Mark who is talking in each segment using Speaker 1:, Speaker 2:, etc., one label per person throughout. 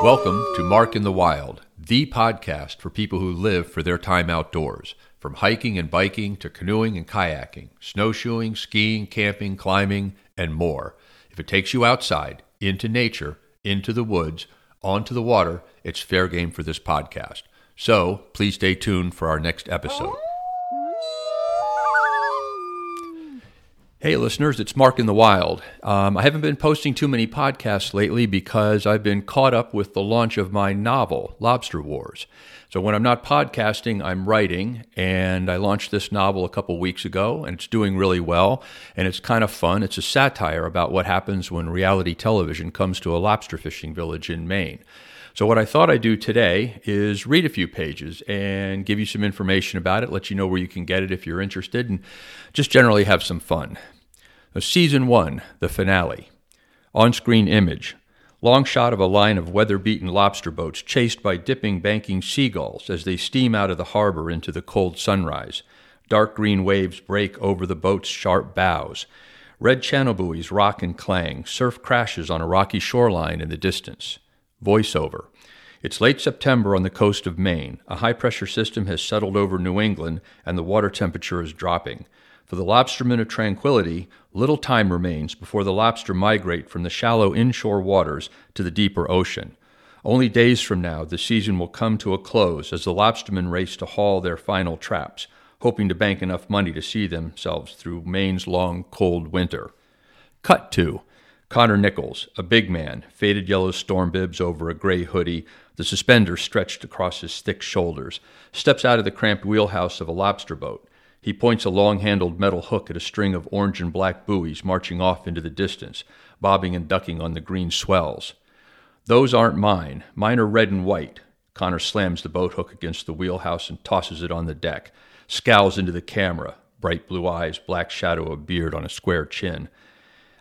Speaker 1: Welcome to Mark in the Wild, the podcast for people who live for their time outdoors. From hiking and biking to canoeing and kayaking, snowshoeing, skiing, camping, climbing, and more. If it takes you outside, into nature, into the woods, onto the water, it's fair game for this podcast. So please stay tuned for our next episode. Hey, listeners, it's Mark in the Wild. Um, I haven't been posting too many podcasts lately because I've been caught up with the launch of my novel, Lobster Wars. So when I'm not podcasting, I'm writing, and I launched this novel a couple weeks ago, and it's doing really well, and it's kind of fun. It's a satire about what happens when reality television comes to a lobster fishing village in Maine. So, what I thought I'd do today is read a few pages and give you some information about it, let you know where you can get it if you're interested, and just generally have some fun. Now, season 1, the finale. On screen image long shot of a line of weather beaten lobster boats chased by dipping, banking seagulls as they steam out of the harbor into the cold sunrise. Dark green waves break over the boat's sharp bows. Red channel buoys rock and clang. Surf crashes on a rocky shoreline in the distance. Voiceover. It's late September on the coast of Maine. A high pressure system has settled over New England, and the water temperature is dropping. For the lobstermen of tranquility, little time remains before the lobster migrate from the shallow inshore waters to the deeper ocean. Only days from now, the season will come to a close as the lobstermen race to haul their final traps, hoping to bank enough money to see themselves through Maine's long, cold winter. Cut to Connor Nichols, a big man, faded yellow storm bibs over a gray hoodie, the suspenders stretched across his thick shoulders, steps out of the cramped wheelhouse of a lobster boat. He points a long handled metal hook at a string of orange and black buoys marching off into the distance, bobbing and ducking on the green swells. Those aren't mine. Mine are red and white. Connor slams the boat hook against the wheelhouse and tosses it on the deck, scowls into the camera, bright blue eyes, black shadow of beard on a square chin.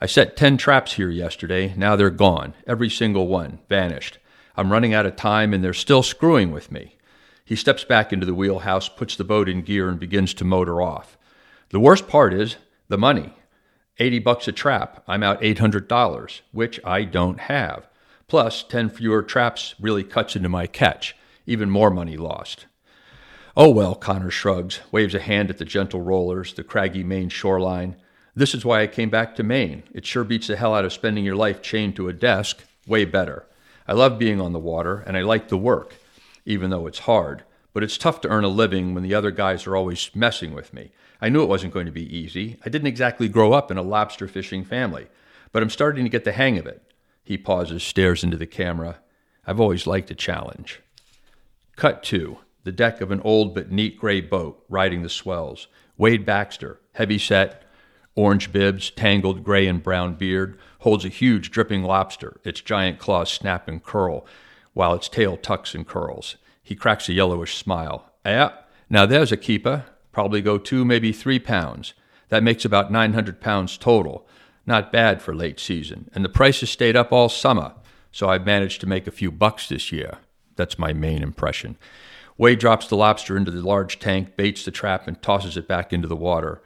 Speaker 1: I set 10 traps here yesterday. Now they're gone. Every single one. Vanished. I'm running out of time and they're still screwing with me. He steps back into the wheelhouse, puts the boat in gear, and begins to motor off. The worst part is the money. 80 bucks a trap. I'm out $800, which I don't have. Plus, 10 fewer traps really cuts into my catch. Even more money lost. Oh well, Connor shrugs, waves a hand at the gentle rollers, the craggy Maine shoreline. This is why I came back to Maine. It sure beats the hell out of spending your life chained to a desk. Way better. I love being on the water, and I like the work, even though it's hard. But it's tough to earn a living when the other guys are always messing with me. I knew it wasn't going to be easy. I didn't exactly grow up in a lobster fishing family, but I'm starting to get the hang of it. He pauses, stares into the camera. I've always liked a challenge. Cut two the deck of an old but neat gray boat riding the swells. Wade Baxter, heavy set, Orange bibs, tangled gray and brown beard, holds a huge dripping lobster, its giant claws snap and curl, while its tail tucks and curls. He cracks a yellowish smile. Yeah, now there's a keeper. Probably go two, maybe three pounds. That makes about 900 pounds total. Not bad for late season. And the price has stayed up all summer, so I've managed to make a few bucks this year. That's my main impression. Wade drops the lobster into the large tank, baits the trap, and tosses it back into the water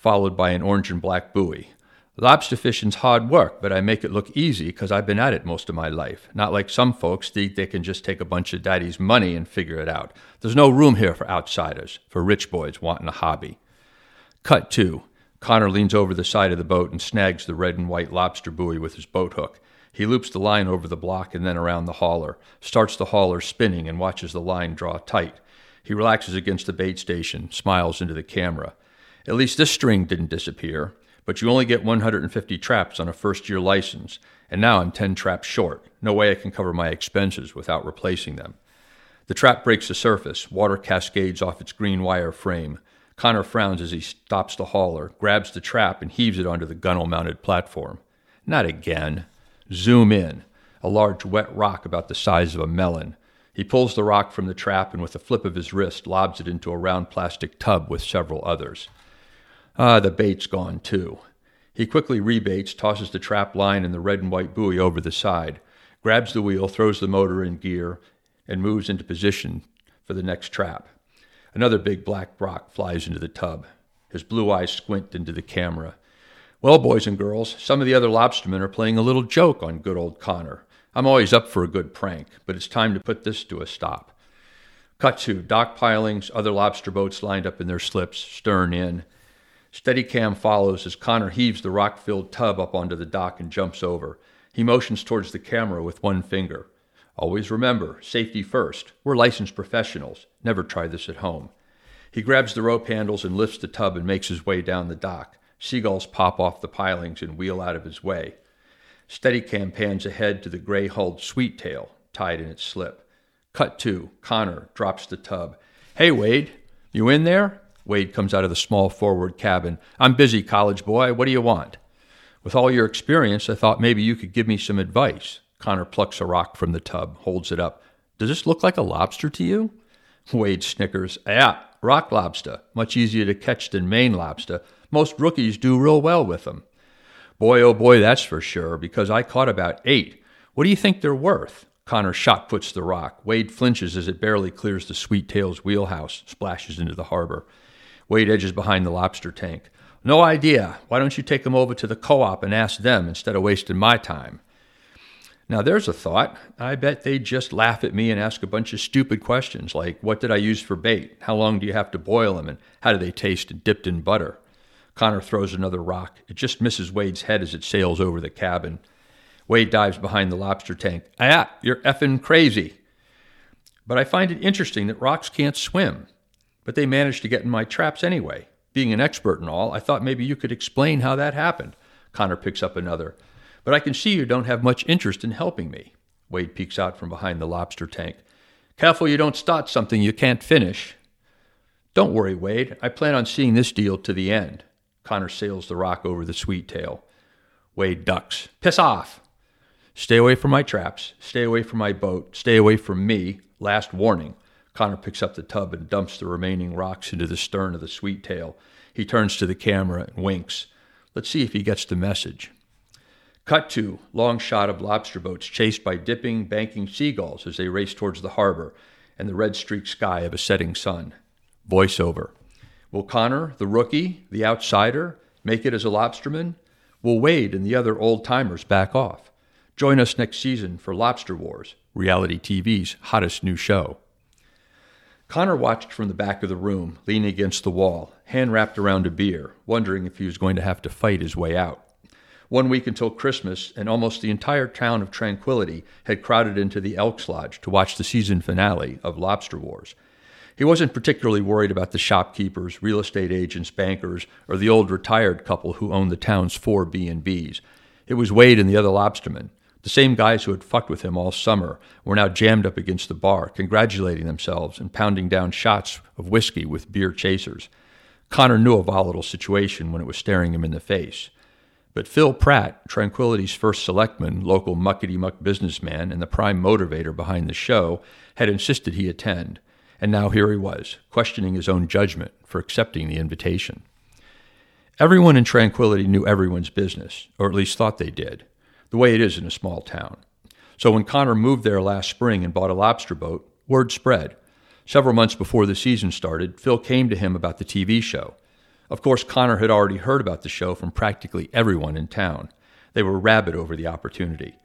Speaker 1: followed by an orange and black buoy. Lobster fishing's hard work, but I make it look easy because I've been at it most of my life. Not like some folks think they can just take a bunch of daddy's money and figure it out. There's no room here for outsiders, for rich boys wanting a hobby. Cut to. Connor leans over the side of the boat and snags the red and white lobster buoy with his boat hook. He loops the line over the block and then around the hauler, starts the hauler spinning, and watches the line draw tight. He relaxes against the bait station, smiles into the camera. At least this string didn't disappear, but you only get 150 traps on a first year license, and now I'm 10 traps short. No way I can cover my expenses without replacing them. The trap breaks the surface, water cascades off its green wire frame. Connor frowns as he stops the hauler, grabs the trap, and heaves it onto the gunnel mounted platform. Not again. Zoom in. A large wet rock about the size of a melon. He pulls the rock from the trap and, with a flip of his wrist, lobs it into a round plastic tub with several others. Ah, the bait's gone too. He quickly rebaits, tosses the trap line and the red and white buoy over the side, grabs the wheel, throws the motor in gear, and moves into position for the next trap. Another big black rock flies into the tub. His blue eyes squint into the camera. Well, boys and girls, some of the other lobstermen are playing a little joke on good old Connor. I'm always up for a good prank, but it's time to put this to a stop. Cut to dock pilings, other lobster boats lined up in their slips, stern in. Steadicam follows as Connor heaves the rock filled tub up onto the dock and jumps over. He motions towards the camera with one finger. Always remember, safety first. We're licensed professionals. Never try this at home. He grabs the rope handles and lifts the tub and makes his way down the dock. Seagulls pop off the pilings and wheel out of his way. Steadicam pans ahead to the gray hulled sweet tail tied in its slip. Cut to. Connor drops the tub. Hey, Wade, you in there? Wade comes out of the small forward cabin. I'm busy, college boy. What do you want? With all your experience, I thought maybe you could give me some advice. Connor plucks a rock from the tub, holds it up. Does this look like a lobster to you? Wade snickers. Yeah, rock lobster. Much easier to catch than Maine lobster. Most rookies do real well with them. Boy, oh boy, that's for sure, because I caught about eight. What do you think they're worth? Connor shot puts the rock. Wade flinches as it barely clears the sweet tail's wheelhouse, splashes into the harbor. Wade edges behind the lobster tank. No idea. Why don't you take them over to the co op and ask them instead of wasting my time? Now, there's a thought. I bet they'd just laugh at me and ask a bunch of stupid questions like, What did I use for bait? How long do you have to boil them? And how do they taste dipped in butter? Connor throws another rock. It just misses Wade's head as it sails over the cabin. Wade dives behind the lobster tank. Ah, you're effing crazy. But I find it interesting that rocks can't swim, but they managed to get in my traps anyway. Being an expert and all, I thought maybe you could explain how that happened. Connor picks up another. But I can see you don't have much interest in helping me. Wade peeks out from behind the lobster tank. Careful you don't start something you can't finish. Don't worry, Wade. I plan on seeing this deal to the end. Connor sails the rock over the sweet tail. Wade ducks. Piss off! Stay away from my traps. Stay away from my boat. Stay away from me. Last warning. Connor picks up the tub and dumps the remaining rocks into the stern of the sweet tail. He turns to the camera and winks. Let's see if he gets the message. Cut to long shot of lobster boats chased by dipping, banking seagulls as they race towards the harbor and the red streaked sky of a setting sun. Voiceover. Will Connor, the rookie, the outsider, make it as a lobsterman? Will Wade and the other old timers back off? Join us next season for Lobster Wars, reality TV's hottest new show. Connor watched from the back of the room, leaning against the wall, hand wrapped around a beer, wondering if he was going to have to fight his way out. One week until Christmas, and almost the entire town of Tranquility had crowded into the Elks Lodge to watch the season finale of Lobster Wars. He wasn't particularly worried about the shopkeepers, real estate agents, bankers, or the old retired couple who owned the town's four B&Bs. It was Wade and the other lobstermen. The same guys who had fucked with him all summer were now jammed up against the bar, congratulating themselves and pounding down shots of whiskey with beer chasers. Connor knew a volatile situation when it was staring him in the face. But Phil Pratt, Tranquility's first selectman, local muckety muck businessman, and the prime motivator behind the show, had insisted he attend. And now here he was, questioning his own judgment for accepting the invitation. Everyone in Tranquility knew everyone's business, or at least thought they did, the way it is in a small town. So when Connor moved there last spring and bought a lobster boat, word spread. Several months before the season started, Phil came to him about the TV show. Of course, Connor had already heard about the show from practically everyone in town. They were rabid over the opportunity.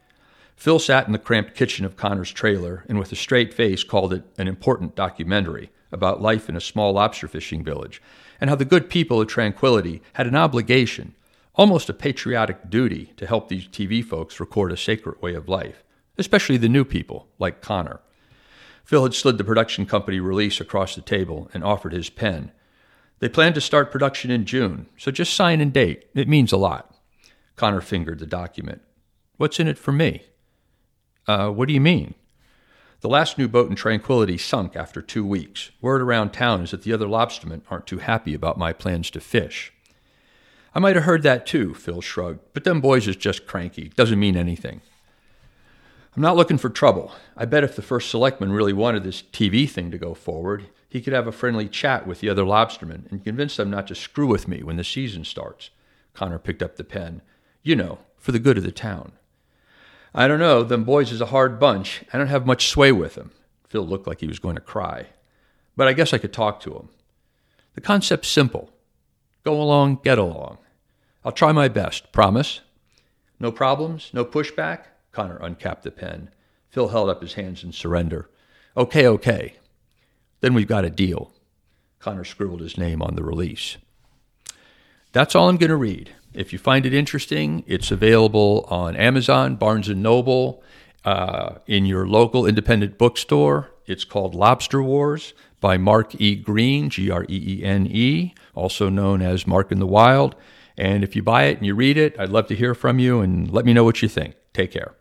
Speaker 1: Phil sat in the cramped kitchen of Connor's trailer and, with a straight face, called it an important documentary about life in a small lobster fishing village and how the good people of Tranquility had an obligation, almost a patriotic duty, to help these TV folks record a sacred way of life, especially the new people like Connor. Phil had slid the production company release across the table and offered his pen. They plan to start production in June, so just sign and date. It means a lot. Connor fingered the document. What's in it for me? Uh, what do you mean? The last new boat in Tranquility sunk after two weeks. Word around town is that the other lobstermen aren't too happy about my plans to fish. I might have heard that too, Phil shrugged, but them boys is just cranky. Doesn't mean anything. I'm not looking for trouble. I bet if the first selectman really wanted this TV thing to go forward, he could have a friendly chat with the other lobstermen and convince them not to screw with me when the season starts. Connor picked up the pen. You know, for the good of the town. I don't know, them boys is a hard bunch. I don't have much sway with them. Phil looked like he was going to cry. But I guess I could talk to him. The concept's simple. Go along, get along. I'll try my best, promise. No problems? No pushback? Connor uncapped the pen. Phil held up his hands in surrender. Okay, okay. Then we've got a deal. Connor scribbled his name on the release. That's all I'm going to read. If you find it interesting, it's available on Amazon, Barnes Noble, uh, in your local independent bookstore. It's called Lobster Wars by Mark E. Greene, G R E E N E, also known as Mark in the Wild. And if you buy it and you read it, I'd love to hear from you and let me know what you think. Take care.